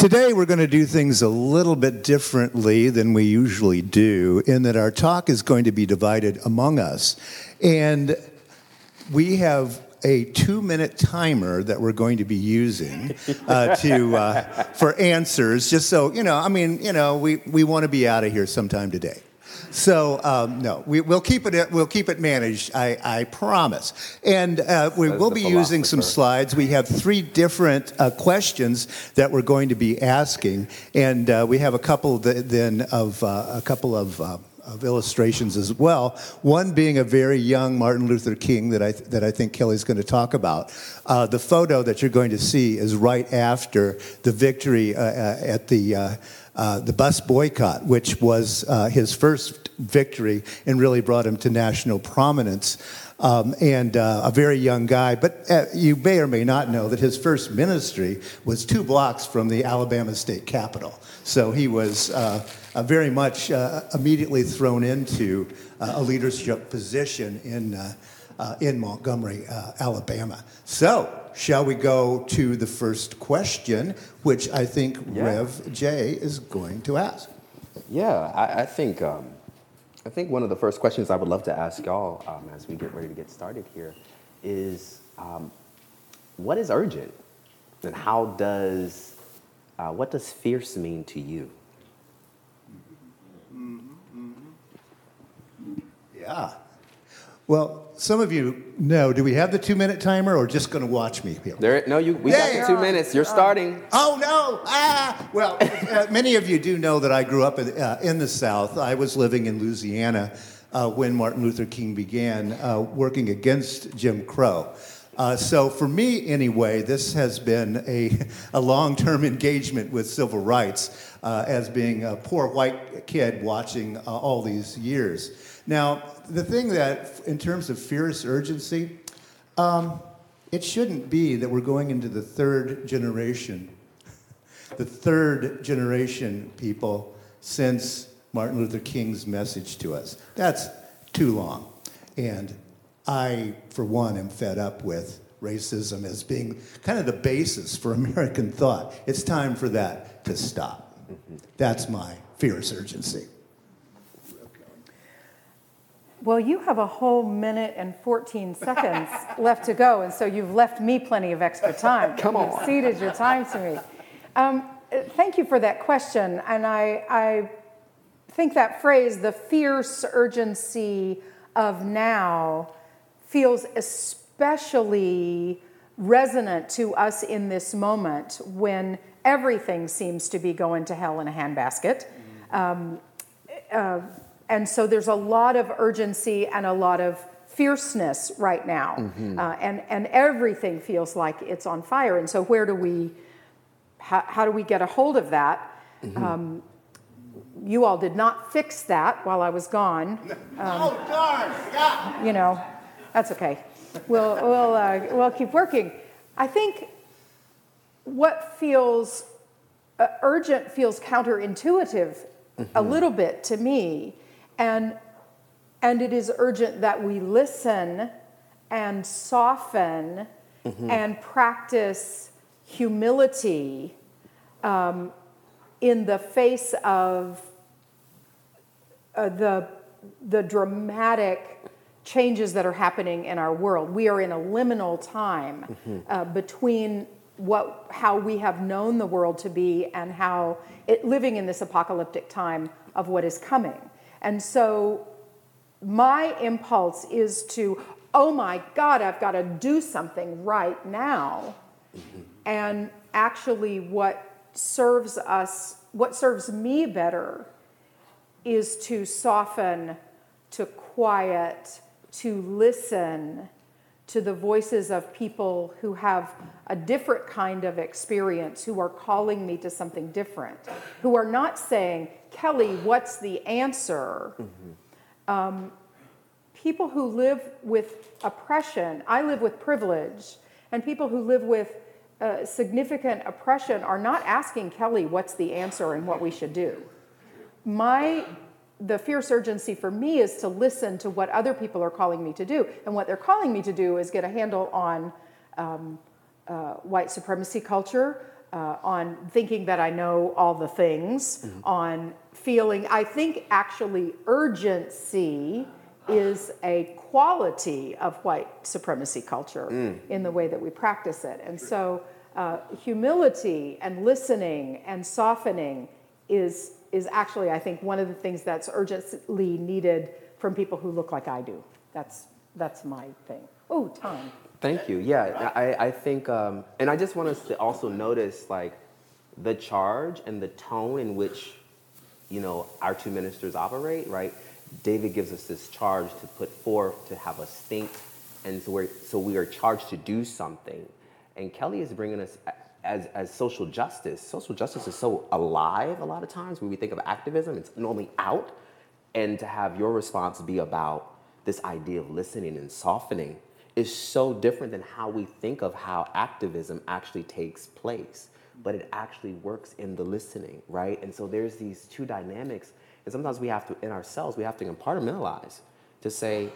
Today, we're going to do things a little bit differently than we usually do, in that our talk is going to be divided among us. And we have a two minute timer that we're going to be using uh, to, uh, for answers, just so, you know, I mean, you know, we, we want to be out of here sometime today. So um, no, we, will keep it. We'll keep it managed. I, I promise. And uh, we will be using some slides. We have three different uh, questions that we're going to be asking, and uh, we have a couple then of uh, a couple of uh, of illustrations as well. One being a very young Martin Luther King that I, that I think Kelli's going to talk about. Uh, the photo that you're going to see is right after the victory uh, uh at the, uh, the bus boycott, which was uh, his first victory and really brought him to national prominence. Um, and uh, a very young guy. But uh, you may or may not know that his first ministry was two blocks from the Alabama state capitol. So he was uh, very much uh, immediately thrown into uh, a leadership position in, in Montgomery, Alabama. So, shall we go to the first question, which I think yeah. Rev Jé is going to ask? Yeah, I, I think. Um, I think one of the first questions I would love to ask y'all um, as we get ready to get started here is um, what is urgent? And how does, what does fierce mean to you? Yeah. Well, some of you know. Do we have the two-minute timer, or just going to watch me here? There, no, you. We yeah, got the two minutes. You're starting. Oh no! Ah, well, uh, many of you do know that I grew up in, uh, in the South. I was living in Louisiana uh, when Martin Luther King began uh, working against Jim Crow. Uh, so for me, anyway, this has been a, a long-term engagement with civil rights uh, as being a poor white kid watching all these years. Now, the thing that, in terms of fierce urgency, um, it shouldn't be that we're going into the third generation, the third generation people since Martin Luther King's message to us. That's too long. And I, for one, am fed up with racism as being kind of the basis for American thought. It's time for that to stop. That's my fierce urgency. Well, you have a whole minute and 14 seconds left to go, and so you've left me plenty of extra time. Come on. You've ceded your time to me. Um, thank you for that question, and I, I think that phrase, the fierce urgency of now, feels especially resonant to us in this moment when everything seems to be going to hell in a handbasket. Um, uh, and so there's a lot of urgency and a lot of fierceness right now. Mm-hmm. Uh, and, and everything feels like it's on fire. And so, where do we, how, how do we get a hold of that? Mm-hmm. Um, you all did not fix that while I was gone. Um, oh, darn! Yeah. You know, that's okay. We'll, we'll, uh, we'll keep working. I think what feels uh, urgent feels counterintuitive mm-hmm. a little bit to me and, and it is urgent that we listen and soften mm-hmm. and practice humility um, in the face of uh, the, the dramatic changes that are happening in our world. We are in a liminal time mm-hmm. uh, between what, how we have known the world to be and how it, living in this apocalyptic time of what is coming. And so my impulse is to, oh my God, I've got to do something right now. Mm-hmm. And actually, what serves us, what serves me better is to soften, to quiet, to listen, to the voices of people who have a different kind of experience, who are calling me to something different, who are not saying, Kelli, what's the answer? Mm-hmm. Um, people who live with oppression, I live with privilege, and people who live with uh, significant oppression are not asking Kelli what's the answer and what we should do. My the fierce urgency for me is to listen to what other people are calling me to do. And what they're calling me to do is get a handle on um, uh, white supremacy culture, uh, on thinking that I know all the things, mm-hmm. on feeling, I think actually urgency is a quality of white supremacy culture mm. in the way that we practice it. And so uh, humility and listening and softening is is actually, I think, one of the things that's urgently needed from people who look like I do. That's, that's my thing. Oh, time. Thank you. Yeah, I, I think, um, and I just want us to also notice like the charge and the tone in which, you know, our two ministers operate, right? David gives us this charge to put forth, to have us think, and so, we're, so we are charged to do something. And Kelli is bringing us as, as social justice, social justice is so alive a lot of times when we think of activism, it's normally out. And to have your response be about this idea of listening and softening is so different than how we think of how activism actually takes place. But it actually works in the listening, right? And so there's these two dynamics. And sometimes we have to, in ourselves, we have to compartmentalize to say,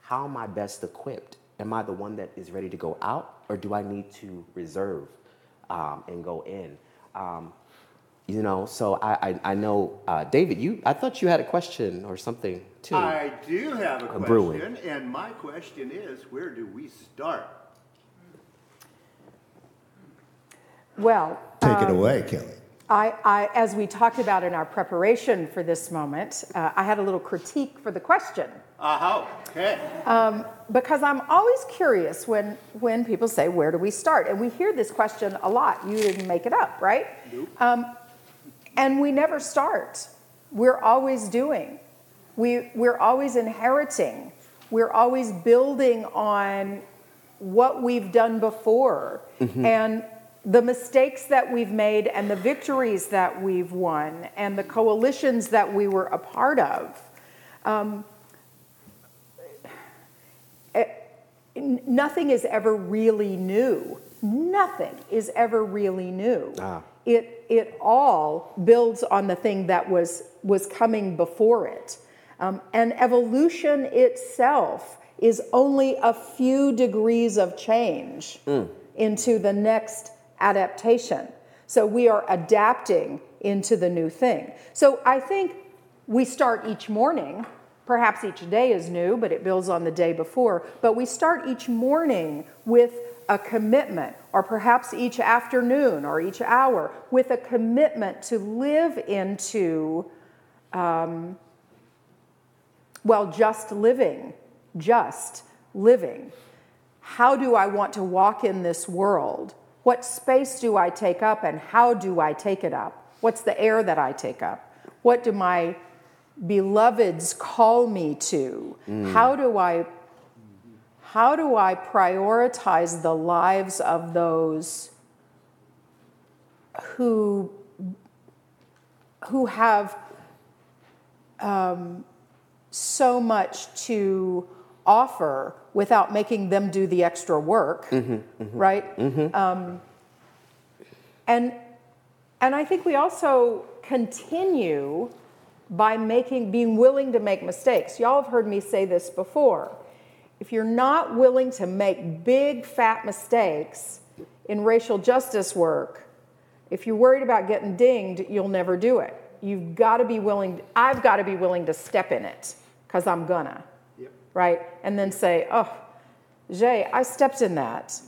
how am I best equipped? Am I the one that is ready to go out, or do I need to reserve um, and go in. Um, you know, so I, I, I know, uh, David, you, I thought you had a question or something too. I do have a, a question, brewing. and my question is, where do we start? Well, take um, it away, Kelli. I, I, as we talked about in our preparation for this moment, uh, I had a little critique for the question. Uh-huh. Okay. Um, because I'm always curious when, when people say, Where do we start? And we hear this question a lot. You didn't make it up, right? Nope. Um, and we never start. We're always doing, we, we're always inheriting, we're always building on what we've done before. Mm-hmm. And the mistakes that we've made and the victories that we've won and the coalitions that we were a part of. Um, nothing is ever really new. Nothing is ever really new. Ah. It, it all builds on the thing that was, was coming before it. Um, and evolution itself is only a few degrees of change mm. into the next adaptation. So we are adapting into the new thing. So I think we start each morning Perhaps each day is new, but it builds on the day before. But we start each morning with a commitment, or perhaps each afternoon or each hour, with a commitment to live into, um, well, just living, just living. How do I want to walk in this world? What space do I take up and how do I take it up? What's the air that I take up? What do my beloveds call me to? Mm. How do I how do I prioritize the lives of those who who have um, so much to offer without making them do the extra work, mm-hmm, mm-hmm, right? Mm-hmm. Um, and and I think we also continue by making being willing to make mistakes. Y'all have heard me say this before. If you're not willing to make big fat mistakes in racial justice work, if you're worried about getting dinged, you'll never do it. You've got to be willing, I've got to be willing to step in it because I'm gonna. Yep. Right? And then say, oh, Jé, I stepped in that.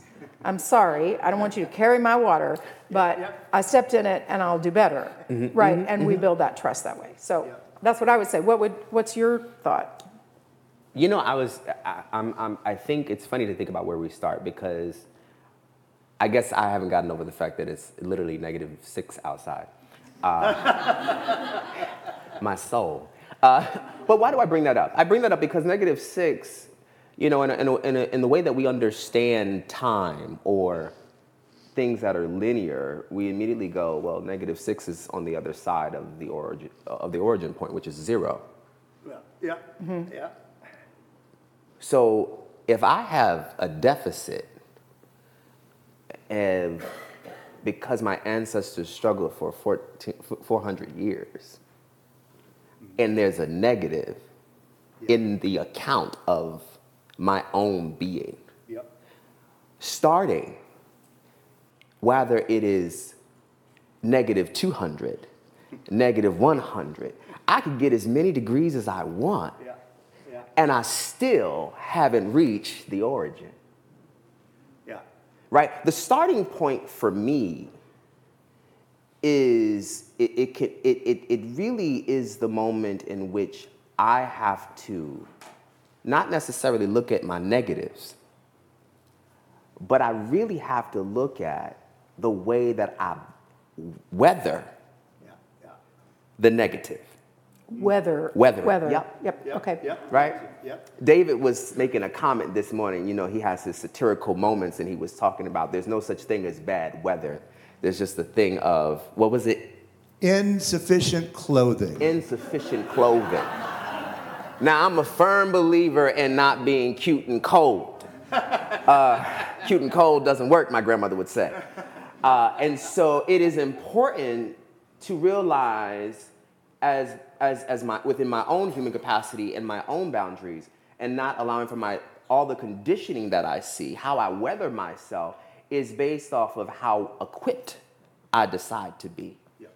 I'm sorry, I don't want you to carry my water, but yep. I stepped in it and I'll do better. Mm-hmm, right? Mm-hmm, and mm-hmm. we build that trust that way. So yep. that's what I would say. What would what's your thought? You know, I was I, I'm, I'm, I think it's funny to think about where we start because I guess I haven't gotten over the fact that it's literally negative six outside. Uh, my soul. Uh, but why do I bring that up? I bring that up because negative six You know, in, a, in, a, in, a, in the way that we understand time or things that are linear, we immediately go, well, negative six is on the other side of the origin of the origin point, which is zero. Yeah, yeah. Mm-hmm. Yeah. So if I have a deficit and because my ancestors struggled for 14, 400 years and there's a negative in the account of my own being Yep. starting whether it is negative 200 negative 100 i could get as many degrees as i want Yeah, yeah, and i still haven't reached the origin yeah. right? The starting point for me is it, it, can, it, it, it really is the moment in which I have to not necessarily look at my negatives, but I really have to look at the way that I weather Yeah, yeah. the negative, Weather. Weather, Weather. yep. Yep. Yep, Okay. Yep. right? Yep. David was making a comment this morning. You know, he has his satirical moments, and he was talking about there's no such thing as bad weather. There's just the thing of, what was it? Insufficient clothing. Insufficient clothing. Now, I'm a firm believer in not being cute and cold. Uh, cute and cold doesn't work, my grandmother would say. Uh, and so it is important to realize as, as, as my, within my own human capacity and my own boundaries and not allowing for my, all the conditioning that I see, how I weather myself is based off of how equipped I decide to be. Yep.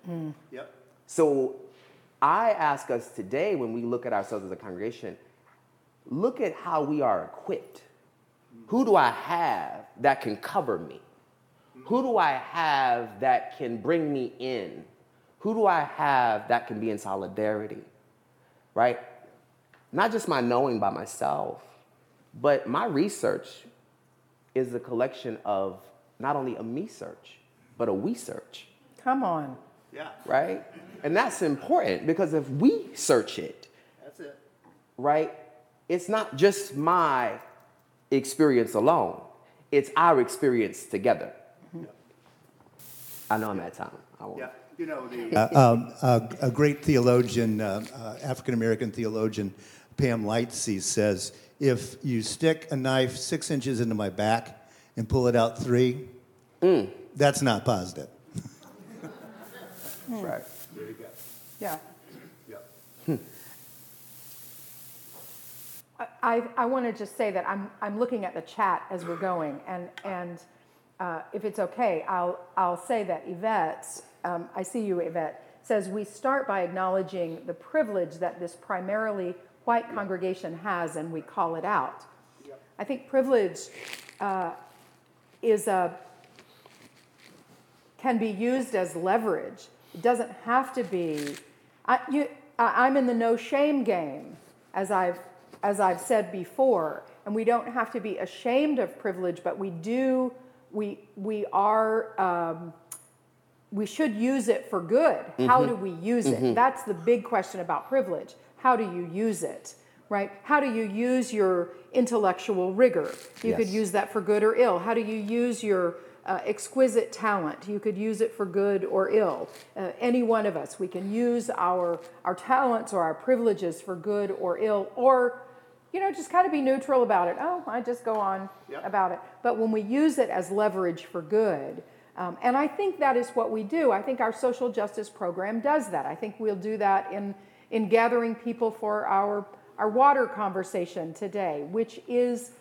Yep. So I ask us today, when we look at ourselves as a congregation, look at how we are equipped. Who do I have that can cover me? Who do I have that can bring me in? Who do I have that can be in solidarity? Right? Not just my knowing by myself, but my research is a collection of not only a me search, but a we search Come on. Yeah. right? And that's important because if we search it, That's it. right, it's not just my experience alone, it's our experience together. I know I'm at time. I won't. Yeah. You know, the, uh, um, a, a great theologian, uh, uh, African American theologian, Pam Lightsey says, if you stick a knife six inches into my back and pull it out three, that's not positive. Right. There you go. Yeah. Yep. I, I want to just say that I'm, I'm looking at the chat as we're going, and, and uh, if it's okay, I'll, I'll say that Yvette, um, I see you, Yvette, says we start by acknowledging the privilege that this primarily white congregation has, and we call it out. I think privilege uh, is a can be used as leverage. It doesn't have to be. I, you, I, I'm in the no shame game, as I've as I've said before, and we don't have to be ashamed of privilege, but we do. We we are. Um, we should use it for good. How do we use it? That's the big question about privilege. How do you use it? Right? How do you use your intellectual rigor? You could use that for good or ill. How do you use your uh, exquisite talent? You could use it for good or ill. Uh, any one of us, we can use our our talents or our privileges for good or ill, or you know, just kind of be neutral about it. Oh, I just go on Yep. about it. But when we use it as leverage for good, um, and I think that is what we do. I think our social justice program does that. I think we'll do that in in gathering people for our our water conversation today, which is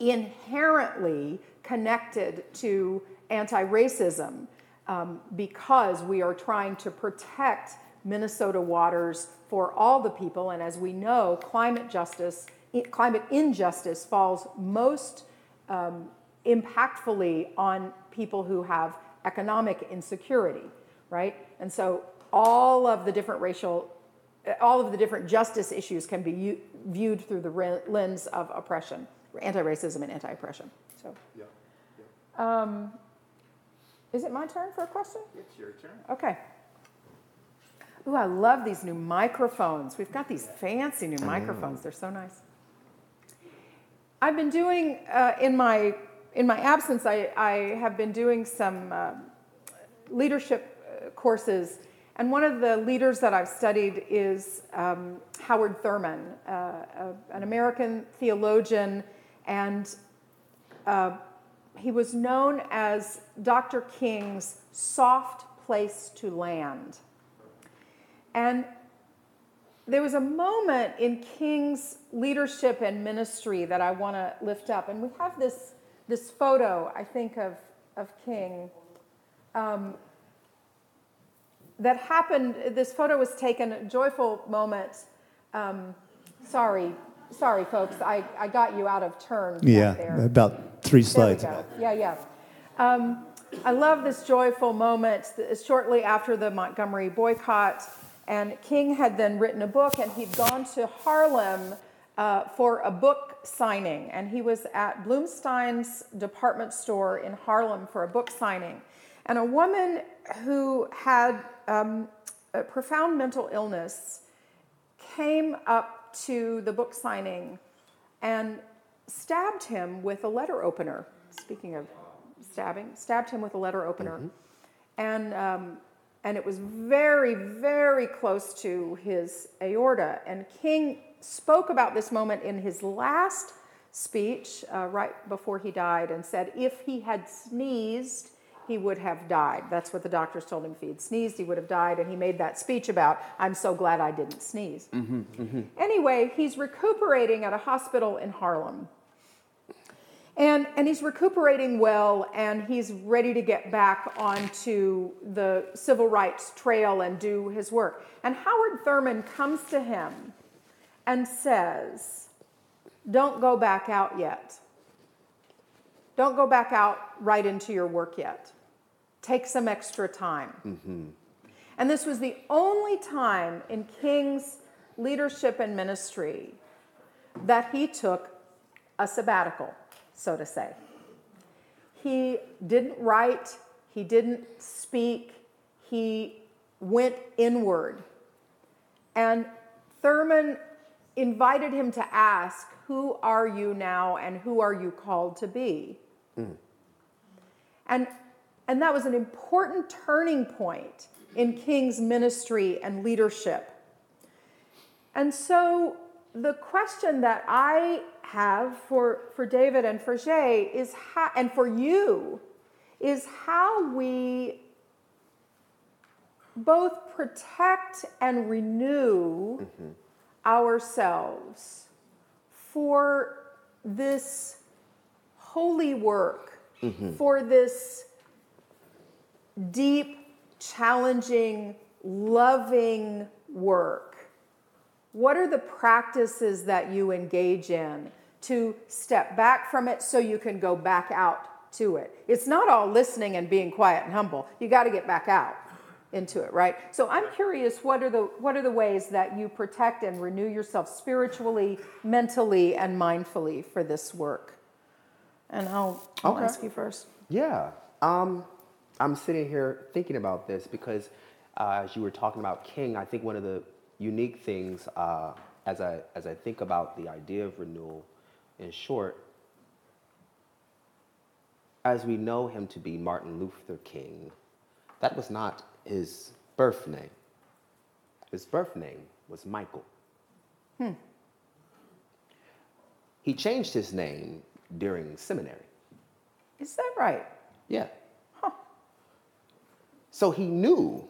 inherently connected to anti-racism um, because we are trying to protect Minnesota waters for all the people. And as we know, climate justice, climate injustice falls most um, impactfully on people who have economic insecurity, right? And so all of the different racial, all of the different justice issues can be u- viewed through the re- lens of oppression, anti-racism and anti-oppression. So, Yeah. is it my turn for a question? It's your turn. Okay. Ooh, I love these new microphones. We've got these fancy new microphones. They're so nice. I've been doing uh, in my in my absence. I, I have been doing some uh, leadership uh, courses, and one of the leaders that I've studied is um, Howard Thurman, uh, a, an American theologian, and uh, he was known as Dr. King's soft place to land. And there was a moment in King's leadership and ministry that I want to lift up. And we have this, this photo, I think, of, of King um, that happened. This photo was taken, a joyful moment. Um, sorry, sorry, folks, I, I got you out of turn. Yeah, there. about three slides. Yeah, yeah. Um, I love this joyful moment shortly after the Montgomery boycott. And King had then written a book, and he'd gone to Harlem uh, for a book signing. And he was at Blumstein's department store in Harlem for a book signing. And a woman who had um, a profound mental illness came up to the book signing and stabbed him with a letter opener. Speaking of stabbing, stabbed him with a letter opener. And, um, and it was very, very close to his aorta. And King spoke about this moment in his last speech uh, right before he died and said if he had sneezed, he would have died. That's what the doctors told him. If he had sneezed, he would have died. And he made that speech about, I'm so glad I didn't sneeze. Mm-hmm, mm-hmm. Anyway, he's recuperating at a hospital in Harlem. And, and he's recuperating well, and he's ready to get back onto the civil rights trail and do his work. And Howard Thurman comes to him and says, Don't go back out yet. Don't go back out right into your work yet. Take some extra time. Mm-hmm. And this was the only time in King's leadership and ministry that he took a sabbatical, so to say. He didn't write, he didn't speak, he went inward. And Thurman invited him to ask, Who are you now and who are you called to be? Mm. And, and that was an important turning point in King's ministry and leadership. And so the question that I have for, for David and for Jé is how, and for you is how we both protect and renew mm-hmm. ourselves for this holy work, mm-hmm. for this deep, challenging, loving work. What are the practices that you engage in to step back from it so you can go back out to it? It's not all listening and being quiet and humble. You got to get back out into it, right? So I'm curious what are the what are the ways that you protect and renew yourself spiritually, mentally and mindfully for this work? And I'll, I'll Okay. ask you first. Yeah. Um, I'm sitting here thinking about this because uh, as you were talking about King, I think one of the unique things uh, as, I, as I think about the idea of renewal, in short, as we know him to be Martin Luther King, that was not his birth name. His birth name was Michael. Hmm. He changed his name during seminary. Is that right? Yeah. So he knew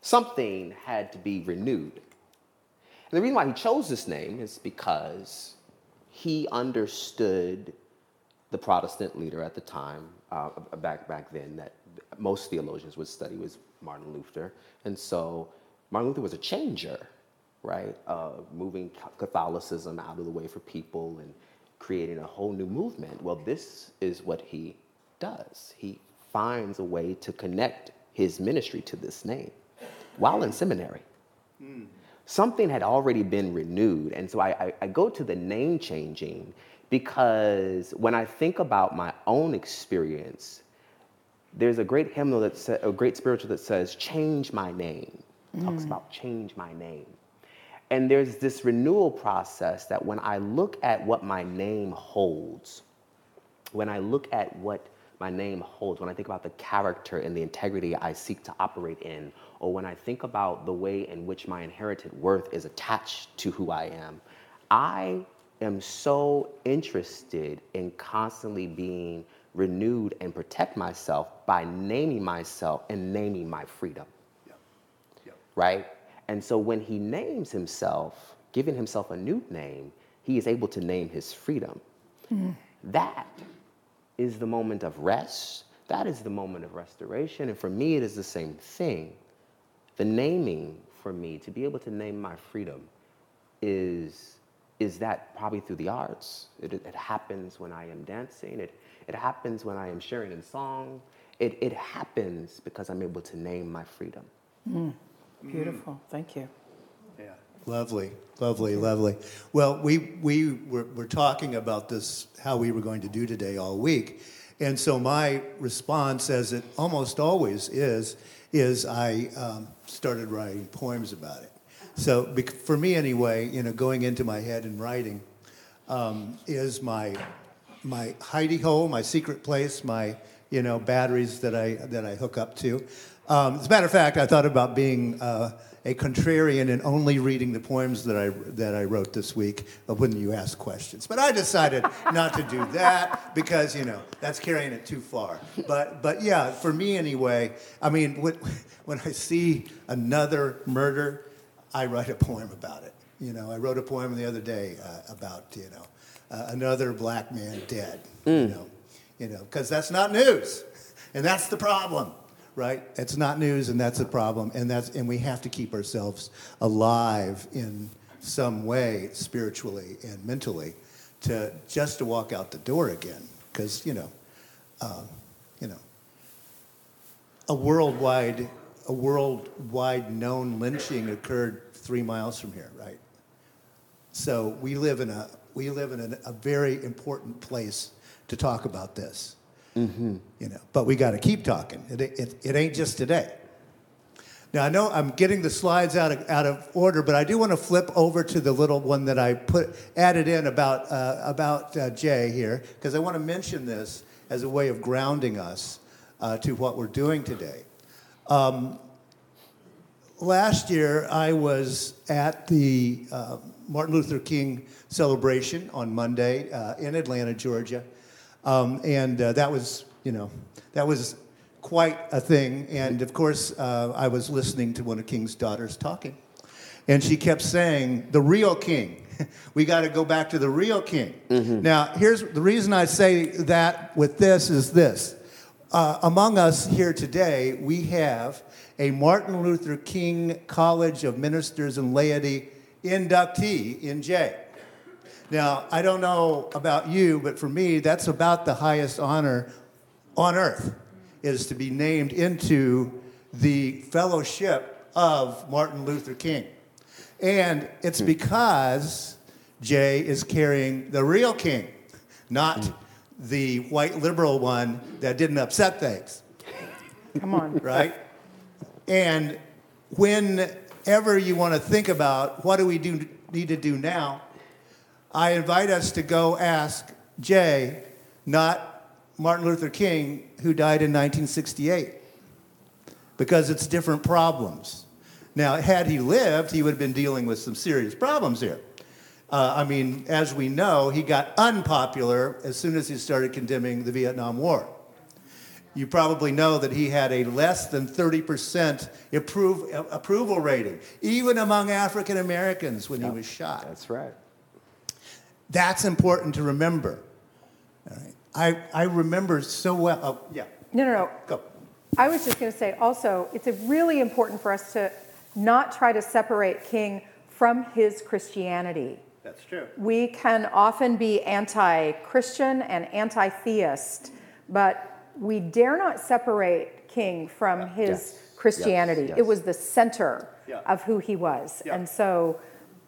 something had to be renewed. And the reason why he chose this name is because he understood the Protestant leader at the time, uh, back back then, that most theologians would study was Martin Luther, and so Martin Luther was a changer, right? Uh, moving Catholicism out of the way for people and creating a whole new movement. Well, this is what he does. He finds a way to connect his ministry to this name while in seminary something had already been renewed. And so I, I, I go to the name changing because when I think about my own experience, there's a great hymnal that sa- a great spiritual that says, "Change my name." Talks mm. about change my name, And there's this renewal process that when I look at what my name holds, when I look at what my name holds, when I think about the character and the integrity I seek to operate in, or when I think about the way in which my inherited worth is attached to who I am, I am so interested in constantly being renewed and protect myself by naming myself and naming my freedom. Right? And so when he names himself, giving himself a new name, he is able to name his freedom. Mm. That is the moment of rest. That is the moment of restoration. And for me, it is the same thing. The naming for me, to be able to name my freedom, is, is that probably through the arts. It, it happens when I am dancing, it, it happens when I am sharing in song. It, it happens because I'm able to name my freedom. Mm. Beautiful. Mm. Thank you. Lovely, lovely, lovely. Well, we, we were, were talking about this, how we were going to do today all week. And so my response, as it almost always is, is I um, started writing poems about it. So for me anyway, you know, going into my head and writing um, is my my hidey hole, my secret place, my you know batteries that I that I hook up to. Um, as a matter of fact, I thought about being uh, a contrarian and only reading the poems that I, that I wrote this week when you ask questions. But I decided not to do that because, you know, that's carrying it too far. But, but yeah, for me anyway, I mean, when, when I see another murder, I write a poem about it. You know, I wrote a poem the other day uh, about, you know, uh, another black man dead, mm. you know, you know, because that's not news. And that's the problem right? It's not news, and that's a problem, and that's and we have to keep ourselves alive in some way, spiritually and mentally, to just to walk out the door again, because you know, uh, you know, a worldwide a worldwide known lynching occurred three miles from here, right? So we live in a we live in a, a very important place to talk about this. Mm-hmm. You know, but we got to keep talking. It, it, it ain't just today. Now I know I'm getting the slides out of, out of order, but I do want to flip over to the little one that I put added in about uh, about uh, Jé here because I want to mention this as a way of grounding us uh, to what we're doing today. Um, last year I was at the uh, Martin Luther King celebration on Monday uh, in Atlanta, Georgia. Um, and uh, that was, you know, that was quite a thing. And of course, uh, I was listening to one of King's daughters talking. And she kept saying, the real king. we got to go back to the real king. Mm-hmm. Now, here's the reason I say that with this is this. Uh, among us here today, we have a Martin Luther King College of Ministers and Laity inductee in Jé. Now, I don't know about you, but for me, that's about the highest honor on earth is to be named into the fellowship of Martin Luther King. And it's hmm. because Jé is carrying the real king, not hmm. the white liberal one that didn't upset things. Come on. Right? And whenever you want to think about what do we do, need to do now, I invite us to go ask Jé, not Martin Luther King, who died in 1968, because it's different problems. Now, had he lived, he would have been dealing with some serious problems here. Uh, I mean, as we know, he got unpopular as soon as he started condemning the Vietnam War. You probably know that he had a less than 30% approve, approval rating, even among African Americans when he was shot. That's right. That's important to remember. I, I remember so well. Oh, yeah. No, no, no. Go. I was just going to say also, it's really important for us to not try to separate King from his Christianity. That's true. We can often be anti Christian and anti theist, but we dare not separate King from his yes. Christianity. Yes. Yes. It was the center yeah. of who he was. Yeah. And so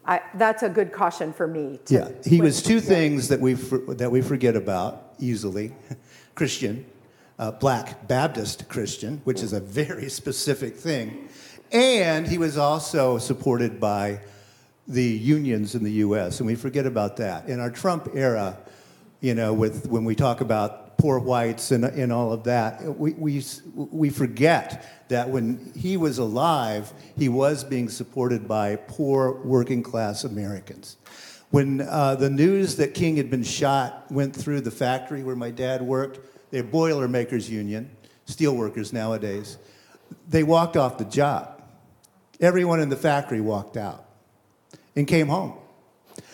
I, that's a good caution for me. To, yeah, he was two things that we that we forget about easily: Christian, uh, Black Baptist Christian, which is a very specific thing, and he was also supported by the unions in the U.S., and we forget about that. In our Trump era, you know, with when we talk about poor whites and, and all of that, we, we, we forget that when he was alive, he was being supported by poor working class Americans. When uh, the news that King had been shot went through the factory where my dad worked, the Boilermakers Union, steelworkers nowadays, they walked off the job. Everyone in the factory walked out and came home.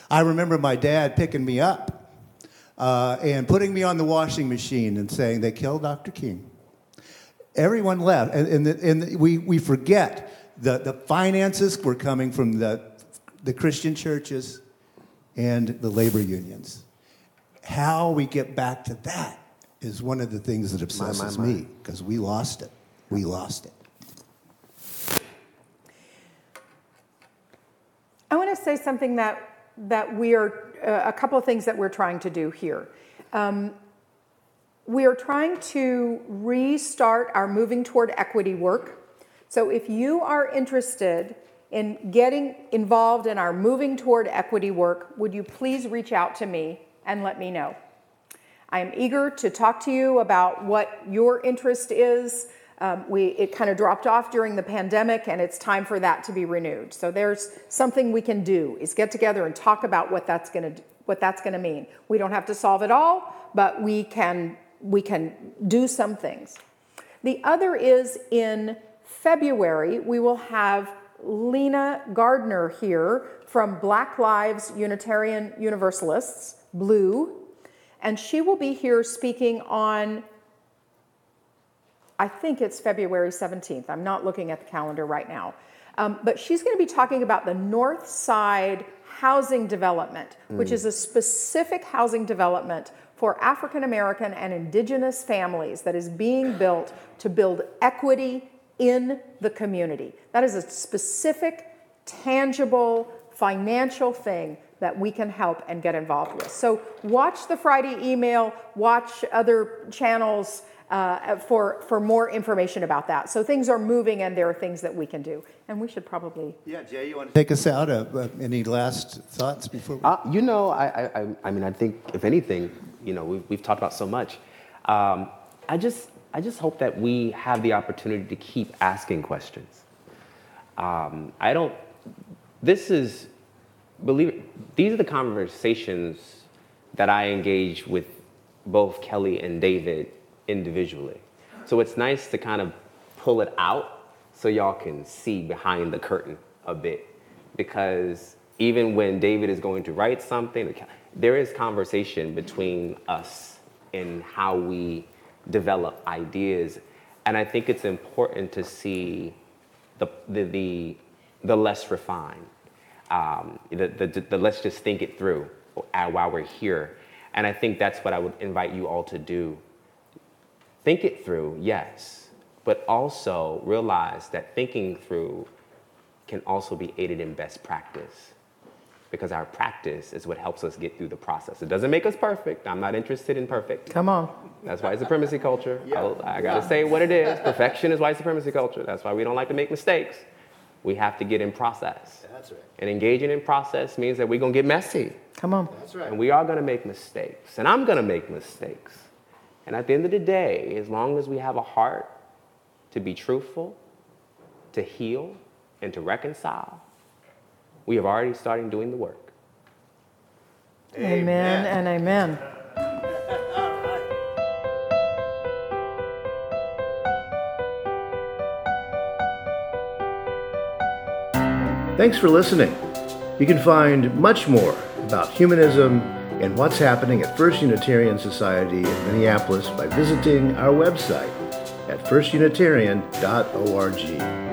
I remember my dad picking me up uh, and putting me on the washing machine and saying, They killed Dr. King. Everyone left. And, and, the, and we, we forget the, the finances were coming from the, the Christian churches and the labor unions. How we get back to that is one of the things that obsesses my, my, my. me because we lost it. We lost it. I want to say something that that we are uh, a couple of things that we're trying to do here. Um, we are trying to restart our moving toward equity work. So if you are interested in getting involved in our moving toward equity work, would you please reach out to me and let me know? I am eager to talk to you about what your interest is. Um, we, it kind of dropped off during the pandemic and it's time for that to be renewed. So there's something we can do is get together and talk about what that's going to what that's going to mean. We don't have to solve it all, but we can we can do some things. The other is in February we will have Lena Gardner here from Black Lives Unitarian Universalists, BLUU, and she will be here speaking on I think it's February 17th. I'm not looking at the calendar right now. Um, but she's going to be talking about the North Side housing development, mm. which is a specific housing development for African American and indigenous families that is being built to build equity in the community. That is a specific, tangible, financial thing that we can help and get involved with. So watch the Friday email, watch other channels uh, for, for more information about that. So things are moving and there are things that we can do. And we should probably. Yeah, Jé, you want to take us out? Uh, uh, any last thoughts before we... Uh, you know, I, I, I mean, I think if anything, you know, we've, we've talked about so much. Um, I just, I just hope that we have the opportunity to keep asking questions. Um, I don't, this is, believe it, these are the conversations that I engage with both Kelli and David individually. So it's nice to kind of pull it out so y'all can see behind the curtain a bit. Because even when David is going to write something, there is conversation between us in how we develop ideas. And I think it's important to see the, the, the, the less refined, um, the, the, the let's just think it through while we're here. And I think that's what I would invite you all to do Think it through, yes, but also realize that thinking through can also be aided in best practice because our practice is what helps us get through the process. It doesn't make us perfect. I'm not interested in perfect. Come on. That's white supremacy culture. Yeah. I, I gotta yeah. say what it is. Perfection is white supremacy culture. That's why we don't like to make mistakes. We have to get in process. That's right. And engaging in process means that we're gonna get messy. Come on. That's right. And we are gonna make mistakes. And I'm gonna make mistakes. And at the end of the day, as long as we have a heart to be truthful, to heal, and to reconcile, we have already started doing the work. Amen, amen and amen. Thanks for listening. You can find much more about humanism and what's happening at First Unitarian Society in Minneapolis by visiting our website at firstunitarian.org.